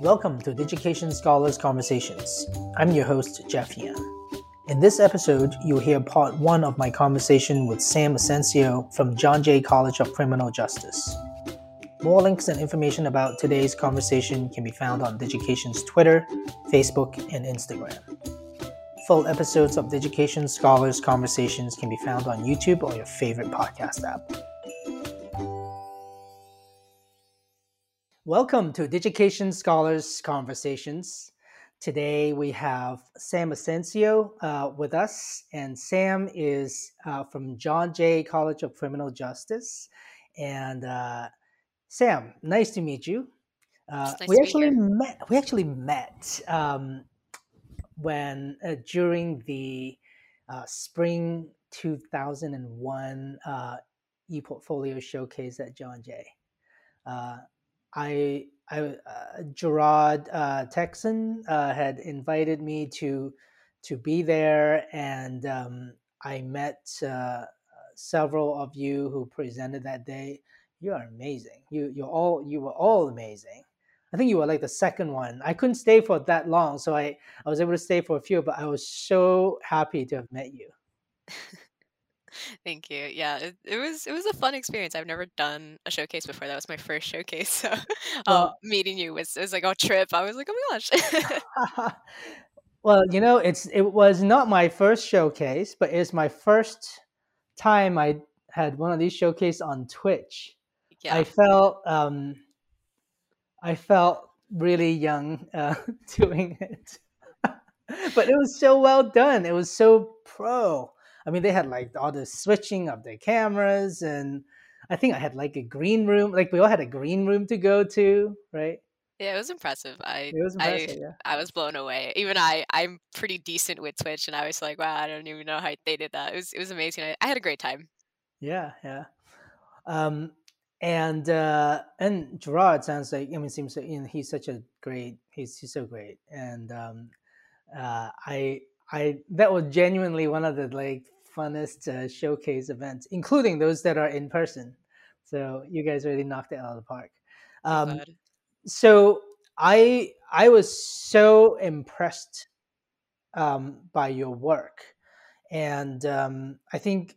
Welcome to Digication Scholars Conversations. I'm your host, Jeff Yan. In this episode, you'll hear part one of my conversation with Sam Asencio from John Jay College of Criminal Justice. More links and information about today's conversation can be found on Digication's Twitter, Facebook, and Instagram. Full episodes of Digication Scholars Conversations can be found on YouTube or your favorite podcast app. Welcome to Digication Scholars Conversations. Today we have Sam Asencio uh, with us, and Sam is uh, from John Jay College of Criminal Justice. And uh, Sam, nice to meet you. Uh, nice we actually met. We actually met um, when uh, during the uh, spring 2001 ePortfolio showcase at John Jay. I, I uh, Gerard uh, Texan uh, had invited me to to be there, and um, I met uh, several of you who presented that day. You are amazing. You you all you were all amazing. I think you were like the second one. I couldn't stay for that long, so I I was able to stay for a few. But I was so happy to have met you. Thank you. Yeah, it, it was it was a fun experience. I've never done a showcase before. That was my first showcase. So um, well, meeting you was it was like a trip. I was like, oh my gosh. well, you know, it's it was not my first showcase, but it's my first time I had one of these showcase on Twitch. Yeah. I felt um I felt really young uh, doing it. but it was so well done. It was so pro. I mean, they had like all the switching of the cameras, and I think I had like a green room. Like we all had a green room to go to, right? Yeah, it was impressive. I was impressive, I, yeah. I was blown away. Even I, I'm pretty decent with Twitch, and I was like, wow, I don't even know how they did that. It was, it was amazing. I, I had a great time. Yeah, yeah. Um, and uh, and Gerard sounds like I mean, seems like, you know, he's such a great. He's he's so great, and um, uh, I I that was genuinely one of the like funnest uh, showcase events, including those that are in person. So you guys really knocked it out of the park. Um, so I I was so impressed um, by your work, and um, I think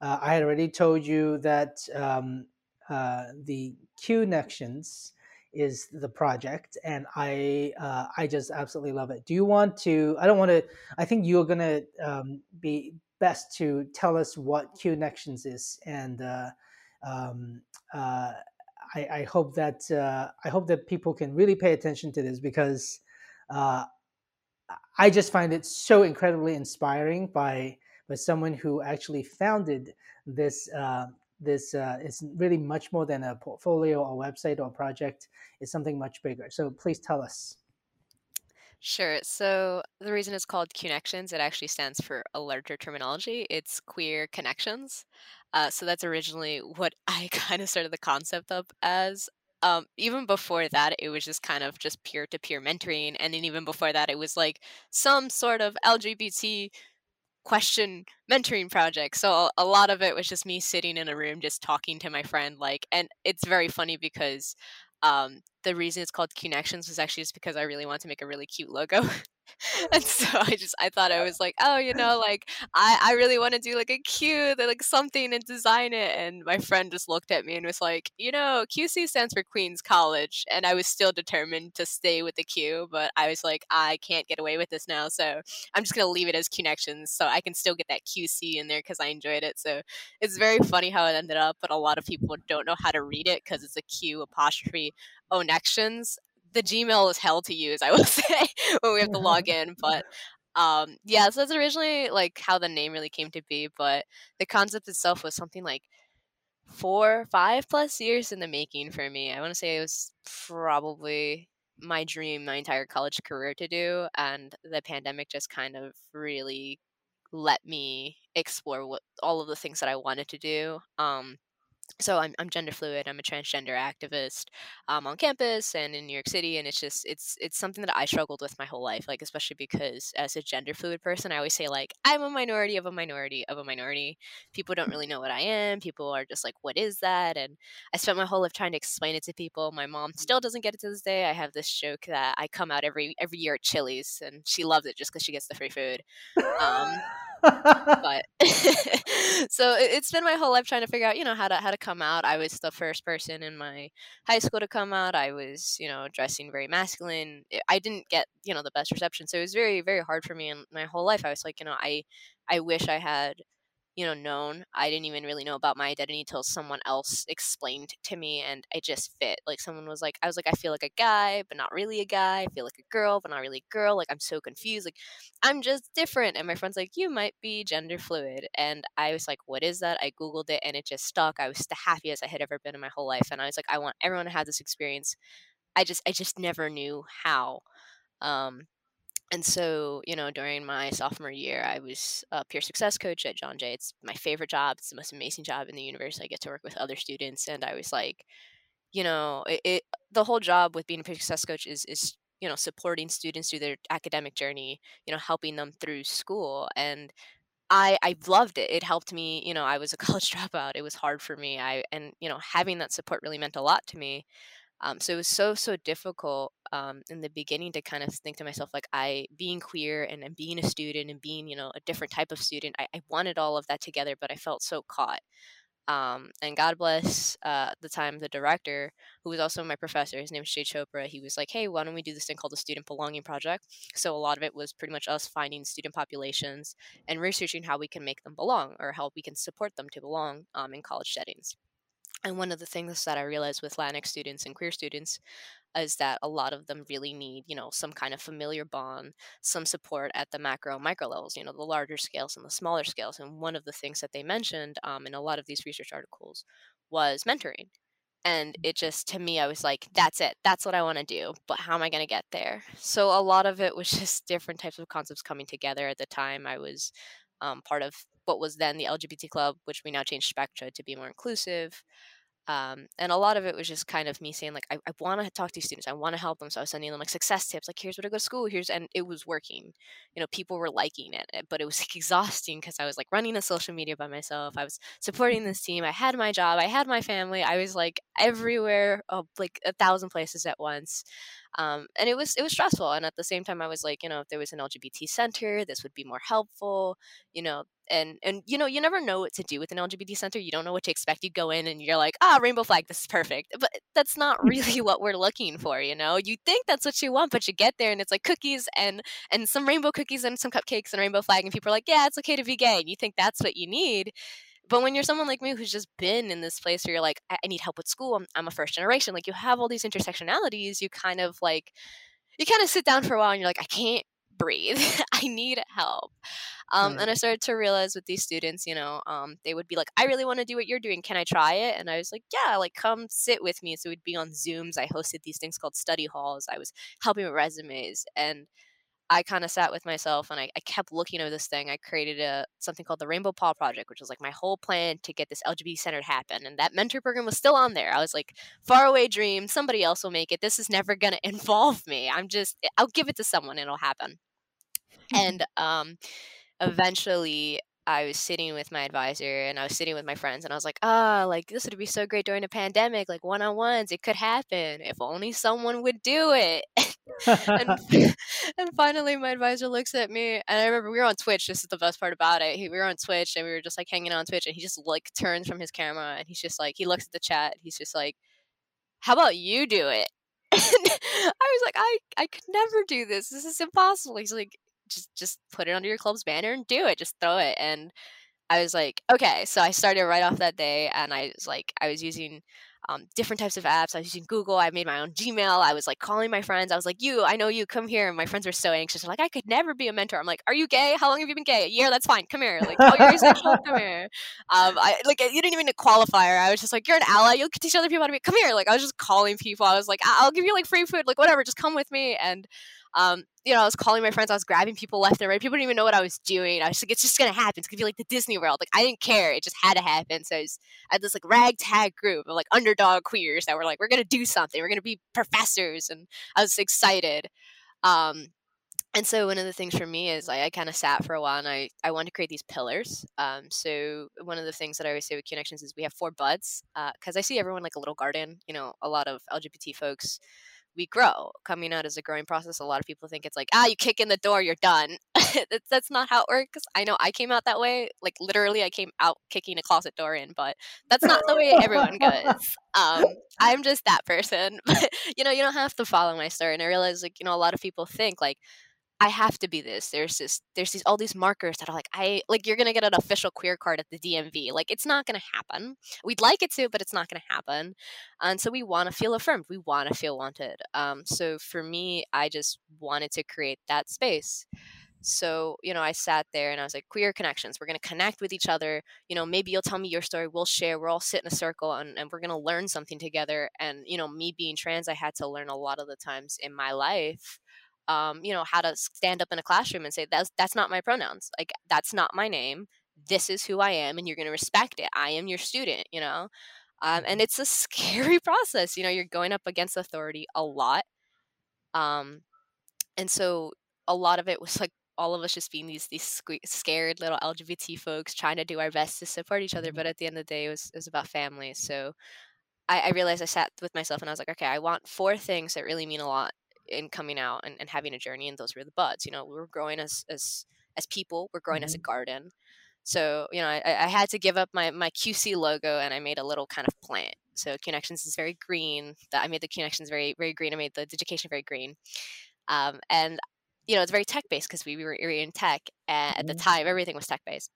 uh, I had already told you that um, uh, the Connections is the project, and I uh, I just absolutely love it. Do you want to? I don't want to. I think you're gonna um, be best to tell us what q Connections is, and uh, um, uh, I, I, hope that uh, I hope that people can really pay attention to this because uh, I just find it so incredibly inspiring by by someone who actually founded this uh, this uh, is really much more than a portfolio or website or project. It's something much bigger. So please tell us. Sure. So the reason it's called Connections, it actually stands for a larger terminology. It's queer connections. Uh, so that's originally what I kind of started the concept of as. Um, even before that, it was just kind of just peer to peer mentoring, and then even before that, it was like some sort of LGBT question mentoring project. So a lot of it was just me sitting in a room just talking to my friend like and it's very funny because um the reason it's called Connections was actually just because I really wanted to make a really cute logo. and so I just I thought I was like, oh, you know, like I I really want to do like a Q, like something and design it. And my friend just looked at me and was like, you know, QC stands for Queens College, and I was still determined to stay with the Q, but I was like, I can't get away with this now, so I'm just gonna leave it as Connections, so I can still get that QC in there because I enjoyed it. So it's very funny how it ended up, but a lot of people don't know how to read it because it's a Q apostrophe connections the Gmail is hell to use, I will say, when we have to log in. But um, yeah, so that's originally like how the name really came to be. But the concept itself was something like four, five plus years in the making for me. I want to say it was probably my dream my entire college career to do, and the pandemic just kind of really let me explore what all of the things that I wanted to do. Um, so I'm, I'm gender fluid i'm a transgender activist um, on campus and in new york city and it's just it's it's something that i struggled with my whole life like especially because as a gender fluid person i always say like i'm a minority of a minority of a minority. People don't really know what i am people are just like what is that? And i spent my whole life trying to explain it to people my mom still doesn't get it to this day i have this joke that i come out every every year at chili's and she loves it just because she gets the free food um, but so it, has been my whole life trying to figure out you know how to how to come out. I was the first person in my high school to come out. I was you know dressing very masculine. I didn't get you know the best reception so it was very very hard for me and my whole life. I was like you know i i wish i had you know known. I didn't even really know about my identity until someone else explained to me and i just fit. Like someone was like i was like i feel like a guy but not really a guy. I feel like a girl but not really a girl. Like i'm so confused. Like i'm just different. And my friend's like you might be gender fluid. And i was like what is that? I googled it and it just stuck. I was the happiest i had ever been in my whole life and i was like i want everyone to have this experience. I just i just never knew how um and so, you know, during my sophomore year, I was a peer success coach at John Jay. It's my favorite job. It's the most amazing job in the universe. I get to work with other students, and I was like, you know, it, it the whole job with being a peer success coach is is you know supporting students through their academic journey. You know, helping them through school, and I I loved it. It helped me. You know, I was a college dropout. It was hard for me. I and you know having that support really meant a lot to me. Um, so it was so so difficult um, in the beginning to kind of think to myself like I being queer and, and being a student and being you know a different type of student. I, I wanted all of that together, but I felt so caught. Um, and God bless uh, the time the director, who was also my professor. His name is Jay Chopra. He was like, "Hey, why don't we do this thing called the Student Belonging Project?" So a lot of it was pretty much us finding student populations and researching how we can make them belong or how we can support them to belong um, in college settings. And one of the things that I realized with Latinx students and queer students is that a lot of them really need, you know, some kind of familiar bond, some support at the macro micro levels, you know, the larger scales and the smaller scales. And one of the things that they mentioned um, in a lot of these research articles was mentoring. And it just, to me, I was like, that's it. That's what I want to do. But how am I going to get there? So a lot of it was just different types of concepts coming together. At the time, I was um, part of what was then the LGBT Club, which we now changed Spectra to be more inclusive. Um, and a lot of it was just kind of me saying like I, I want to talk to students, I want to help them, so I was sending them like success tips, like here's where to go to school, here's and it was working. You know, people were liking it, eh, but it was like, exhausting because I was like running a social media by myself. I was supporting this team. I had my job. I had my family. I was like everywhere, oh, like a thousand places at once. Um, and it was it was stressful and at the same time i was like you know if there was an lgbt center this would be more helpful you know and and you know you never know what to do with an lgbt center you don't know what to expect you go in and you're like ah rainbow flag this is perfect but that's not really what we're looking for you know? You think that's what you want but you get there and it's like cookies and and some rainbow cookies and some cupcakes and rainbow flag and people are like yeah it's okay to be gay and you think that's what you need but when you're someone like me who's just been in this place where you're like, I, I need help with school, I'm, I'm a first generation, like you have all these intersectionalities, you kind of like, you kind of sit down for a while and you're like, I can't breathe. I need help. Um, And I started to realize with these students, you know, um, they would be like, I really want to do what you're doing. Can I try it? And I was like, yeah, like come sit with me. So we'd be on Zooms. I hosted these things called study halls. I was helping with resumes. And I kind of sat with myself and I, I, kept looking over this thing. I created a something called the Rainbow Paw Project, which was like my whole plan to get this LGBT centered happen. And that mentor program was still on there. I was like, far away dream, somebody else will make it. This is never gonna involve me. I'm just I'll give it to someone, and it'll happen. and um eventually I was sitting with my advisor and I was sitting with my friends and I was like, ah, oh, like this would be so great during a pandemic, like one on ones. It could happen if only someone would do it. and, and finally, my advisor looks at me and I remember we were on Twitch. This is the best part about it. He, we were on Twitch and we were just like hanging on Twitch and he just like turns from his camera and he's just like, he looks at the chat. He's just like, how about you do it? I was like, I, I could never do this. This is impossible. He's like, just just put it under your club's banner and do it. Just throw it. And I was like, okay. So I started right off that day, and I was like, I was using um, different types of apps. I was using Google. I made my own Gmail. I was like calling my friends. I was like, "You, I know you. Come here." And my friends were so anxious. They're like, "I could never be a mentor." I'm like, "Are you gay? How long have you been gay? A year? That's fine. Come here. Like, oh, you're asexual. Come here." Um, I like you didn't even need a qualifier. I was just like, "You're an ally. You'll teach other people how to be." Come here. Like, I was just calling people. I was like, "I'll give you like free food. Like, whatever. Just come with me." And Um, you know, I was calling my friends, I was grabbing people left and right. People didn't even know what I was doing. I was like, it's just gonna happen. It's gonna be like the Disney World. Like I didn't care. It just had to happen. So I, was, I had this like ragtag group of like underdog queers that were like, we're gonna do something. We're gonna be professors, and I was excited. Um, and so one of the things for me is like, I kind of sat for a while and I, I wanted to create these pillars. Um, so one of the things that I always say with Connections is we have four buds because uh, I see everyone like a little garden. You know, a lot of LGBT folks we grow coming out as a growing process a lot of people think it's like ah you kick in the door you're done. That's, that's not how it works. I know i came out that way like literally i came out kicking a closet door in but that's not the way everyone goes. Um, i'm just that person but you know you don't have to follow my story and i realize like you know a lot of people think like I have to be this. There's this there's these all these markers that are like I like you're gonna get an official queer card at the DMV. Like it's not gonna happen. We'd like it to, but it's not gonna happen. And so we want to feel affirmed. We want to feel wanted. Um, so for me, I just wanted to create that space. So, you know, I sat there and I was like, queer connections. We're going to connect with each other. You know, maybe you'll tell me your story. We'll share. We'll all sit in a circle and, and we're going to learn something together. And, you know, me being trans, I had to learn a lot of the times in my life um, you know, how to stand up in a classroom and say that's that's not my pronouns. Like that's not my name. This is who I am, and you're going to respect it. I am your student. You know, um, and it's a scary process. You know, you're going up against authority a lot, um, and so a lot of it was like all of us just being these these scared little LGBT folks trying to do our best to support each other. Mm-hmm. But at the end of the day, it was it was about family. So I, I realized I sat with myself and I was like, okay, I want four things that really mean a lot in coming out and, and having a journey and those were the buds you know we're growing as as as people we're growing mm-hmm. as a mm-hmm. garden so you know I, I had to give up my my qc logo and i made a little kind of plant so connections is very green that i made the connections very very green i made the education very green um, and you know it's very tech based because we, we were in tech and at the mm-hmm. time everything was tech based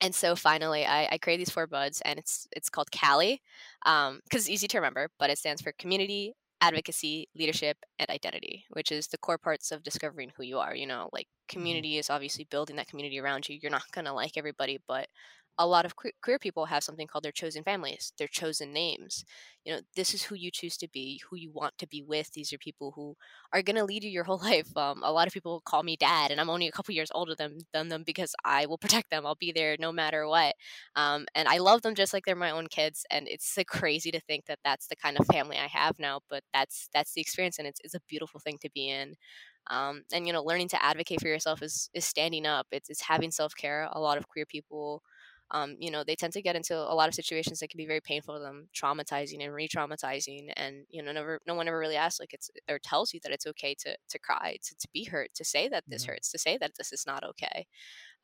and so finally I, I created these four buds and it's it's called cali because um, it's easy to remember but it stands for community advocacy, leadership, and identity, which is the core parts of discovering who you are. You know, like mm-hmm. community is obviously building that community around you. You're not going to like everybody, but a lot of queer people have something called their chosen families, their chosen names. You know, this is who you choose to be, who you want to be with. These are people who are going to lead you your whole life. Um, a lot of people call me dad, and I'm only a couple years older than, than them because I will protect them. I'll be there no matter what. Um, and I love them just like they're my own kids. And it's so crazy to think that that's the kind of family I have now, but that's that's the experience, and it's, it's a beautiful thing to be in. Um, and you know, learning to advocate for yourself is is standing up. It's it's having self care. A lot of queer people um, you know, they tend to get into a lot of situations that can be very painful to them, traumatizing and re-traumatizing. And you know, never, no one ever really asks like it's or tells you that it's okay to to cry, to to be hurt, to say that this mm-hmm. hurts, to say that this is not okay.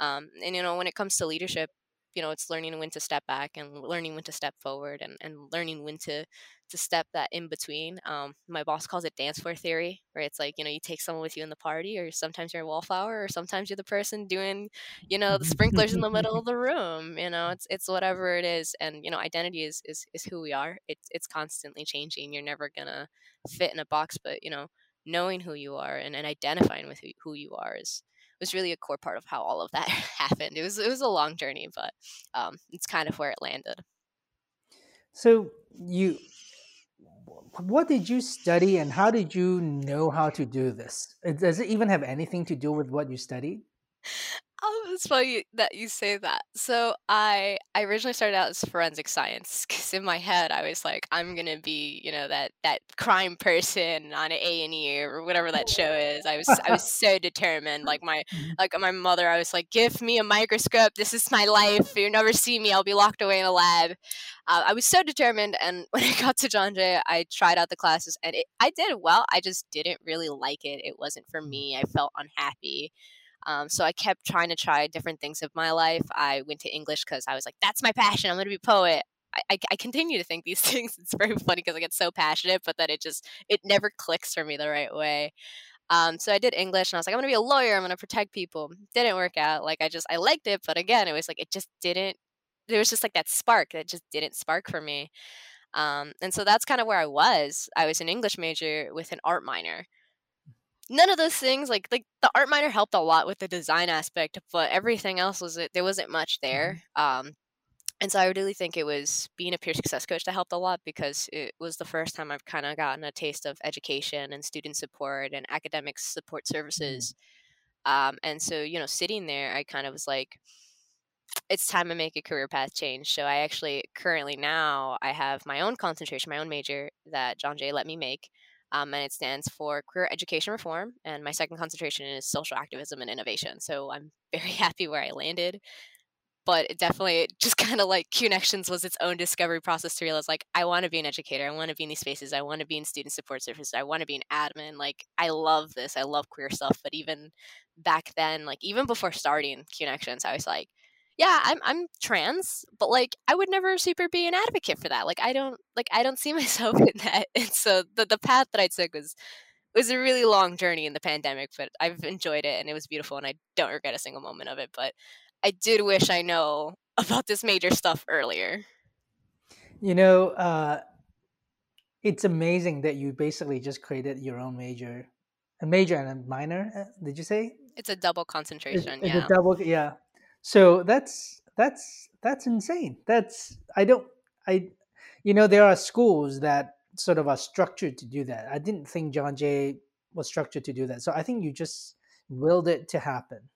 Um, and you know, when it comes to leadership, you know it's learning when to step back and learning when to step forward and, and learning when to to step that in between. Um, my boss calls it dance floor theory where it's like you know you take someone with you in the party or sometimes you're a wallflower or sometimes you're the person doing you know the sprinklers in the middle of the room you know it's it's whatever it is. And you know identity is is, is who we are. It's it's constantly changing. You're never gonna fit in a box but you know knowing who you are and, and identifying with who, who you are is was really a core part of how all of that happened. It was it was a long journey, but um, it's kind of where it landed. So you, what did you study, and how did you know how to do this? Does it even have anything to do with what you studied? Oh, it's funny that you say that. So I I originally started out as forensic science because in my head I was like, I'm gonna be, you know, that that crime person on A and E or whatever that show is. I was I was so determined. Like my mm-hmm. like my mother, I was like, give me a microscope. This is my life. You'll never see me. I'll be locked away in a lab. Uh, I was so determined. And when I got to John Jay, I tried out the classes and it, I did well. I just didn't really like it. It wasn't for me. I felt unhappy. Um, so I kept trying to try different things of my life. I went to English because I was like, that's my passion. I'm going to be a poet. I, I, continue to think these things. It's very funny because I get so passionate, but that it just it never clicks for me the right way. Um, so I did English, and I was like, I'm gonna be a lawyer. I'm gonna protect people. Didn't work out. Like I just I liked it, but again, it was like it just didn't. There was just like that spark that just didn't spark for me. Um, and so that's kind of where I was. I was an English major with an art minor none of those things like like the art minor helped a lot with the design aspect but everything else was there wasn't much there mm-hmm. um and so I really think it was being a peer success coach that helped a lot because it was the first time I've kind of gotten a taste of education and student support and academic support Mm. services. Um, and so, you know, sitting there, I kind of was like, it's time to make a career path change. So I actually currently now I have my own concentration, my own major that John Jay let me make. Um, and it stands for Queer education reform. And my second concentration is social activism and innovation. So I'm very happy where I landed but it definitely just kind of like Connections was its own discovery process to realize like I want to be an educator, I want to be in these spaces, I want to be in student support services, I want to be an admin. Like I love this, I love queer stuff. But even back then, like even before starting Connections, I was like, yeah, I'm I'm trans, but like I would never super be an advocate for that. Like I don't like I don't see myself in that. And so the the path that I took was was a really long journey in the pandemic, but I've enjoyed it and it was beautiful and I don't regret a single moment of it. But I did wish I know about this major stuff earlier. You know, uh, it's amazing that you basically just created your own major, a major and a minor. uh, Did you say? It's a double concentration, it's yeah. a double. Yeah. So that's that's that's insane. That's I don't I, you know, there are schools that sort of are structured to do that. I didn't think John Jay was structured to do that. So I think you just willed it to happen.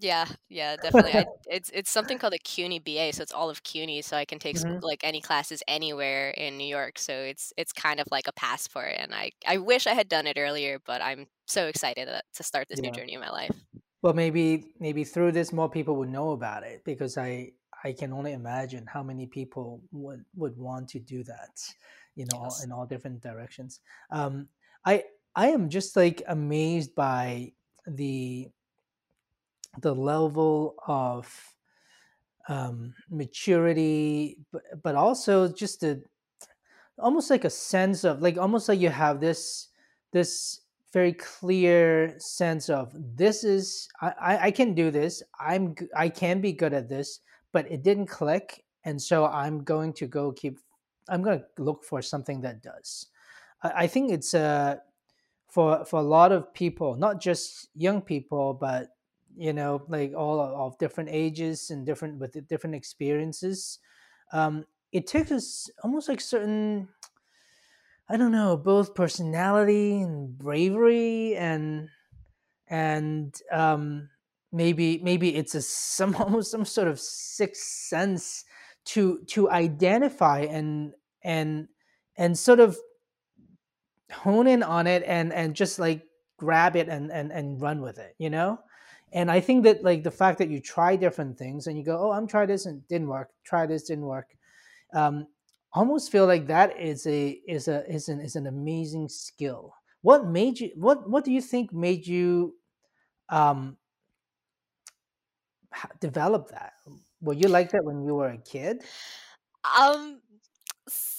Yeah, yeah, definitely. I it's it's something called a CUNY BA, so it's all of CUNY, so I can take Mhm. like any classes anywhere in New York. So it's it's kind of like a passport, and I I wish I had done it earlier, but I'm so excited to start this new journey in my life. Well, maybe maybe through this more people would know about it because I I can only imagine how many people would would want to do that, you know, all- Yes. in all different directions. Um, I I am just like amazed by the the level of um, maturity, but but also just the almost like a sense of like almost like you have this this very clear sense of this is I, I can do this. I'm i can be good at this but it didn't click and so I'm going to go keep I'm going to look for something that does. I, I think it's uh for for a lot of people not just young people but you know like all of, of different ages and different with different experiences um it takes us almost like certain I don't know, both personality and bravery and and um maybe maybe it's a some almost some sort of sixth sense to to identify and and and sort of hone in on it and and just like grab it and and and run with it, you know? And I think that like the fact that you try different things and you go, "Oh, I'm try this and didn't work. Try this didn't work." um, almost feel like that is a is a is an is an amazing skill. What made you? What what do you think made you um, develop that? Were you like that when you were a kid? Um,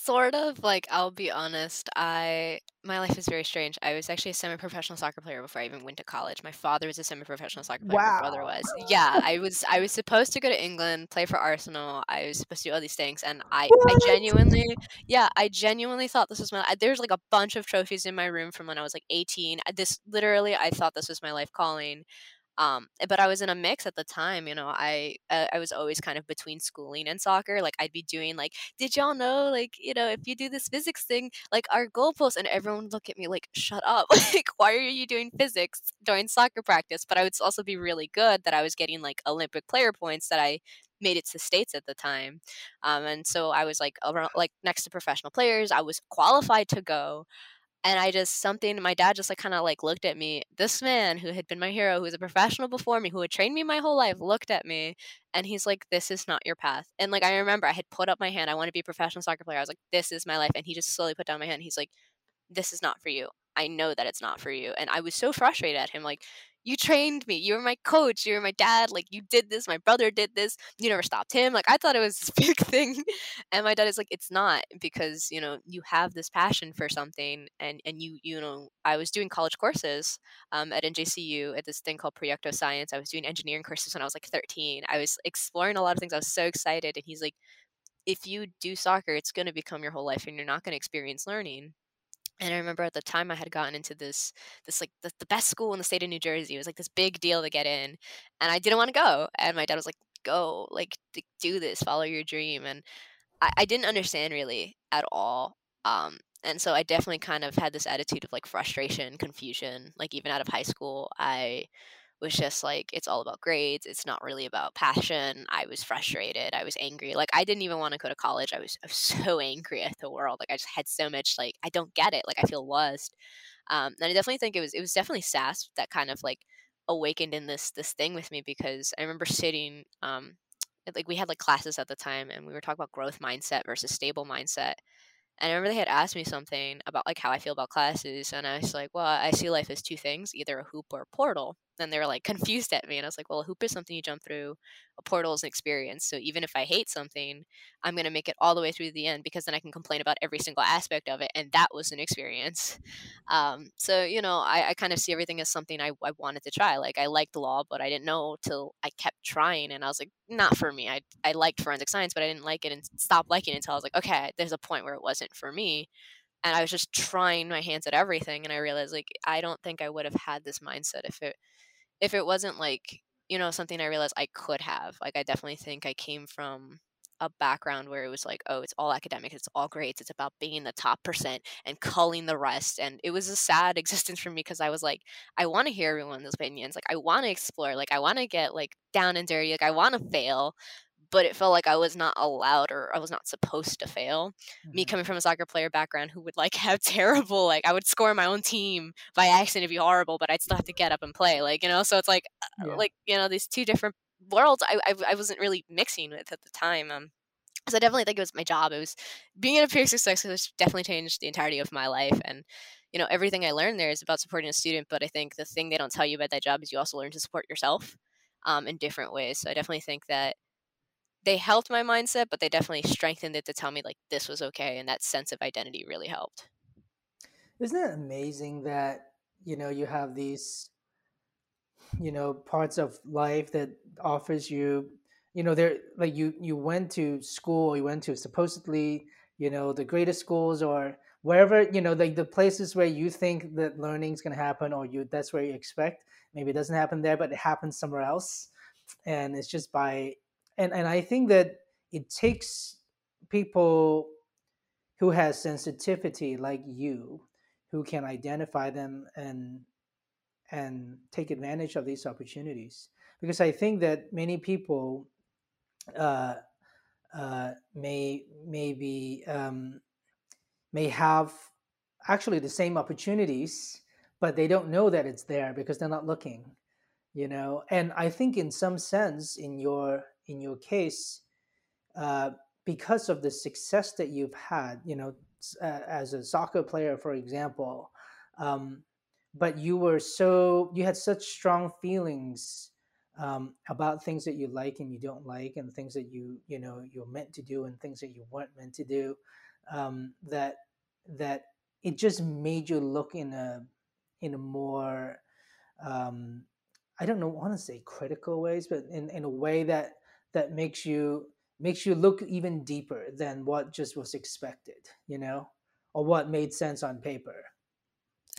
sort of like I'll be honest, I my life is very strange. I was actually a semi-professional soccer player before I even went to college. My father was a semi-professional soccer player, my brother was. Yeah, I was I was supposed to go to England, play for Arsenal. I was supposed to do all these things and I I genuinely yeah, I genuinely thought this was my there's like a bunch of trophies in my room from when I was like 18. This literally I thought this was my life calling. Um, but I was in a mix at the time, you know. I uh, I was always kind of between schooling and soccer. Like I'd be doing like, did y'all know, like you know, if you do this physics thing, like our goalpost, and everyone would look at me like, shut up, like why are you doing physics during soccer practice? But I would also be really good that I was getting like Olympic player points that I made it to states at the time, um, and so I was like around like next to professional players. I was qualified to go and I just something my dad just like kind of like looked at me. This man who had been my hero, who was a professional before me, who had trained me my whole life, looked at me and he's like, This is not your path. And like I remember I had put up my hand, I want to be a professional soccer player. I was like, This is my life. And he just slowly put down my hand. He's like, This is not for you. I know that it's not for you. And I was so frustrated at him, like, you trained me. You were my coach. You were my dad. Like you did this. My brother did this. You never stopped him. Like I thought it was this big thing. And my dad is like, it's not because, you know, you have this passion for something and, and you, you know, I was doing college courses um, at NJCU at this thing called Proyecto Science. I was doing engineering courses when I was like 13. I was exploring a lot of things. I was so excited. And he's like, if you do soccer, it's going to become your whole life and you're not going to experience learning. And I remember at the time I had gotten into this this like the, the best school in the state of New Jersey. It was like this big deal to get in. And I didn't want to go. And my dad was like, go, like do this, follow your dream. And I, I didn't understand really at all. Um, and so I definitely kind of had this attitude of like frustration, confusion. Like even out of high school, I was just like it's all about grades it's not really about passion i was frustrated i was angry like i didn't even want to go to college i was, I was so angry at the world like i just had so much like i don't get it like i feel lost um, and i definitely think it was it was definitely sas that kind of like awakened in this this thing with me because i remember sitting um like we had like classes at the time and we were talking about growth mindset versus stable mindset and I remember they had asked me something about like how I feel about classes, and I was like, "Well, I see life as two things: either a hoop or a portal." And they were like confused at me, and I was like, "Well, a hoop is something you jump through. A portal is an experience. So even if I hate something, I'm gonna make it all the way through the end because then I can complain about every single aspect of it, and that was an experience." Um, so you know, I, I kind of see everything as something I, I wanted to try. Like I liked law, but I didn't know till I kept trying, and I was like, "Not for me." I I liked forensic science, but I didn't like it and stopped liking it until I was like, "Okay, there's a point where it wasn't." for me and i was just trying my hands at everything and i realized like i don't think i would have had this mindset if it if it wasn't like you know something i realized i could have like i definitely think i came from a background where it was like oh it's all academic it's all grades it's about being the top percent and culling the rest and it was a sad existence for me because i was like i want to hear everyone's opinions like i want to explore like i want to get like down and dirty like i want to fail but it felt like I was not allowed or I was not supposed to fail. Mm-hmm. Me coming from a soccer player background who would like have terrible, like I would score my own team by accident, it'd be horrible, but I'd still have to get up and play. Like, you know, so it's like, uh, yeah. like, you know, these two different worlds I, I, I, wasn't really mixing with at the time. Um, so I definitely think it was my job. It was being in a peer success has definitely changed the entirety of my life. And, you know, everything I learned there is about supporting a student. But I think the thing they don't tell you about that job is you also learn to support yourself um, in different ways. So I definitely think that they helped my mindset, but they definitely strengthened it to tell me like this was okay, and that sense of identity really helped. Isn't it amazing that you know you have these you know parts of life that offers you you know there like you you went to school you went to supposedly you know the greatest schools or wherever you know like the places where you think that learning is going to happen or you that's where you expect maybe it doesn't happen there but it happens somewhere else and it's just by and and I think that it takes people who has sensitivity like you who can identify them and and take advantage of these opportunities because I think that many people uh, uh, may maybe um, may have actually the same opportunities, but they don't know that it's there because they're not looking. You know, and I think in some sense, in your in your case, uh, because of the success that you've had, you know, uh, as a soccer player, for example, um, but you were so you had such strong feelings um, about things that you like and you don't like, and things that you you know you're meant to do and things that you weren't meant to do, um, that that it just made you look in a in a more um, I don't know want to say critical ways, but in, in a way that that makes you makes you look even deeper than what just was expected you know or what made sense on paper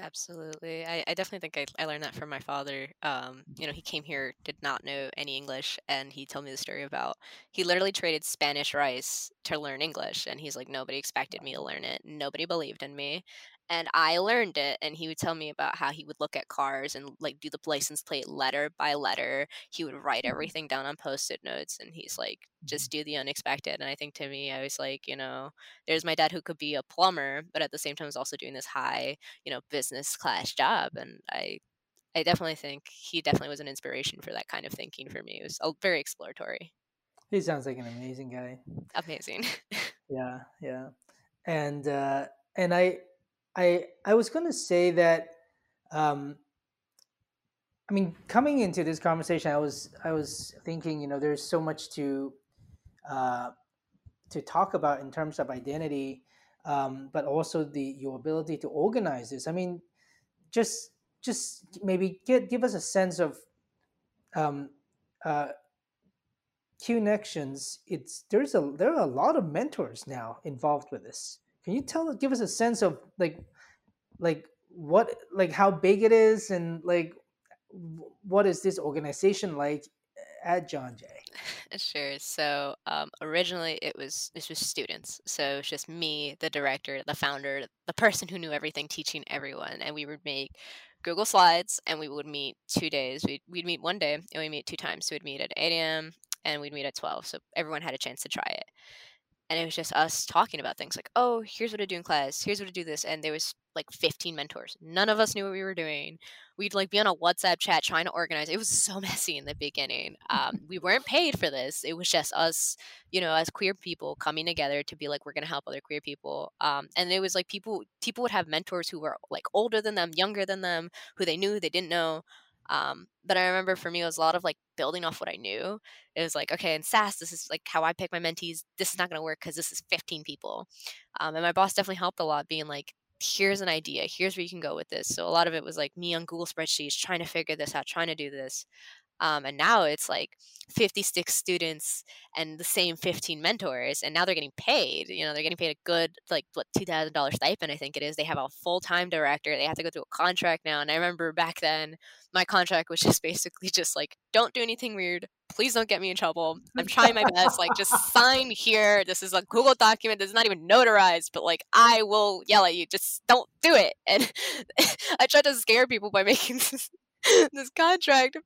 Absolutely. I, I definitely think I, I learned that from my father. Um, you know, he came here, did not know any English, and he told me the story about he literally traded Spanish rice to learn English. And he's like, nobody expected me to learn it. Nobody believed in me and I learned it. And he would tell me about how he would look at cars and like do the license plate letter by letter. He would write mm-hmm. everything down on post it notes, and he's like, just mm-hmm. do the unexpected. And I think to me, I was like, you know, there's my dad who could be a plumber, but at the same time is also doing this high, you know, business class job. And I, I definitely think he definitely was an inspiration for that kind of thinking for me. It was very exploratory. He sounds like an amazing guy. Amazing. yeah, yeah, and uh, and I I I was going to say that um, I mean coming into this conversation I was I was thinking you know there's so much to uh, to talk about in terms of identity um, but also the your ability to organize this. I mean just just maybe get give us a sense of um, uh, connections. It's there's a there are a lot of mentors now involved with this can you tell give us a sense of like like what like how big it is and like what is this organization like at John Jay? Sure. So um, originally it was this was students. So it was just me, the director, the founder, the person who knew everything, teaching everyone, and we would make Google Slides, and we would meet two days. We'd, we'd meet one day, and we meet two times. So we'd meet at 8 a.m. and we'd meet at 12. So everyone had a chance to try it and it was just us talking about things like oh here's what i do in class here's what I do this and there was like 15 mentors. None of us knew what we were doing. We'd like be on a whatsapp chat trying to organize. It was so messy in the beginning. Um, we weren't paid for this. It was just us you know as queer people coming together to be like we're going to help other queer people. Um, and it was like people people would have mentors who were like older than them younger than them who they knew they didn't know um, but I remember for me, it was a lot of like building off what I knew. It was like, okay, in SaaS, this is like how I pick my mentees. This is not going to work because this is 15 people. Um, and my boss definitely helped a lot, being like, here's an idea. Here's where you can go with this. So a lot of it was like me on Google spreadsheets trying to figure this out, trying to do this. Um, and now it's like 56 students and the same 15 mentors, and now they're getting paid. You know, they're getting paid a good like what two thousand dollars stipend, I think it is. They have a full time director. They have to go through a contract now. And I remember back then, my contract was just basically just like, don't do anything weird. Please don't get me in trouble. I'm trying my best. Like, just sign here. This is a Google document. This is not even notarized, but like, I will yell at you. Just don't do it. And I tried to scare people by making this contract.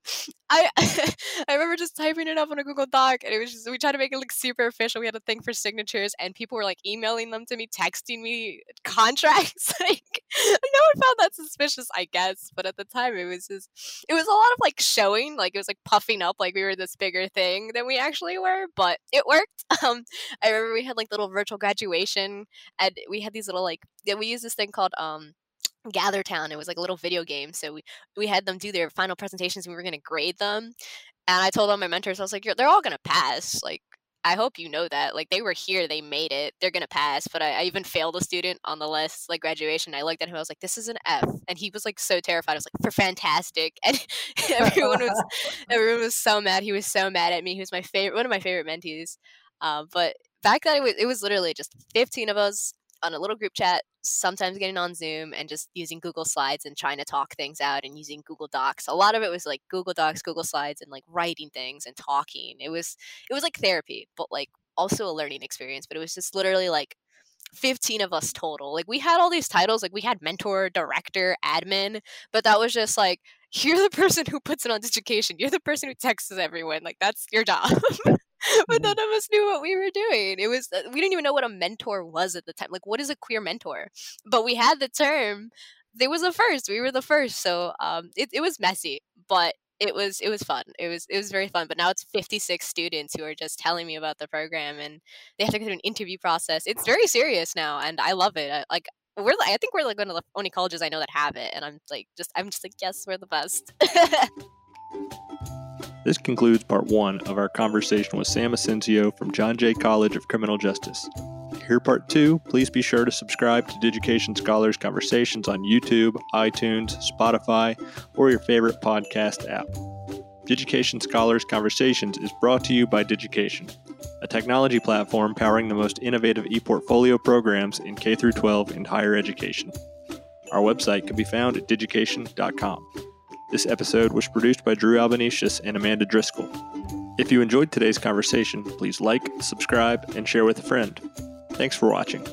I I remember just typing it up on a Google Doc, and it was just we tried to make it look super official. We had a thing for signatures, and people were like emailing them to me, texting me contracts. like no one found that suspicious, I guess, but at the time it was just it was a lot of like showing, like it was like puffing up, like we were this bigger thing than we actually were. But it worked. Um, I remember we had like little virtual graduation, and we had these little like we used this thing called um Gather Town. It was like a little video game. So we, we had them do their final presentations we were going to grade them. And I told all my mentors, I was like, they're all going to pass. Like, I hope you know that. Like, they were here, they made it, they're going to pass. But I, I, even failed a student on the list, like graduation. I looked at him, I was like, this is an F. And he was like so terrified. I was like, for fantastic. And everyone was, everyone was so mad. He was so mad at me. He was my favorite, one of my favorite mentees. Uh, but back then, it was, it was literally just 15 of us on a little group chat, sometimes getting on Zoom and just using Google Slides and trying to talk things out and using Google Docs. A lot of it was like Google Docs, Google Slides and like writing things and talking. It was it was like therapy, but like also a learning experience, but it was just literally like 15 of us total. Like we had all these titles, like we had mentor, director, admin, but that was just like you're the person who puts it on education. You're the person who texts everyone. Like that's your job. but none of us knew what we were doing. It was uh, we didn't even know what a mentor was at the time. Like, what is a queer mentor? But we had the term. It was the first. We were the first. So um, it it was messy, but it was it was fun. It was it was very fun. But now it's 56 students who are just telling me about the program, and they have to go through an interview process. It's very serious now, and I love it. I, like we're I think we're like one of the only colleges I know that have it, and I'm like just I'm just like yes, we're the best. This concludes part one of our conversation with Sam Asencio from John Jay College of Criminal Justice. To hear part two, please be sure to subscribe to Digication Scholars Conversations on YouTube, iTunes, Spotify, or your favorite podcast app. Digication Scholars Conversations is brought to you by Digication, a technology platform powering the most innovative e-portfolio programs in K 12 and higher education. Our website can be found at digication.com. This episode was produced by Drew Albanesius and Amanda Driscoll. If you enjoyed today's conversation, please like, subscribe, and share with a friend. Thanks for watching.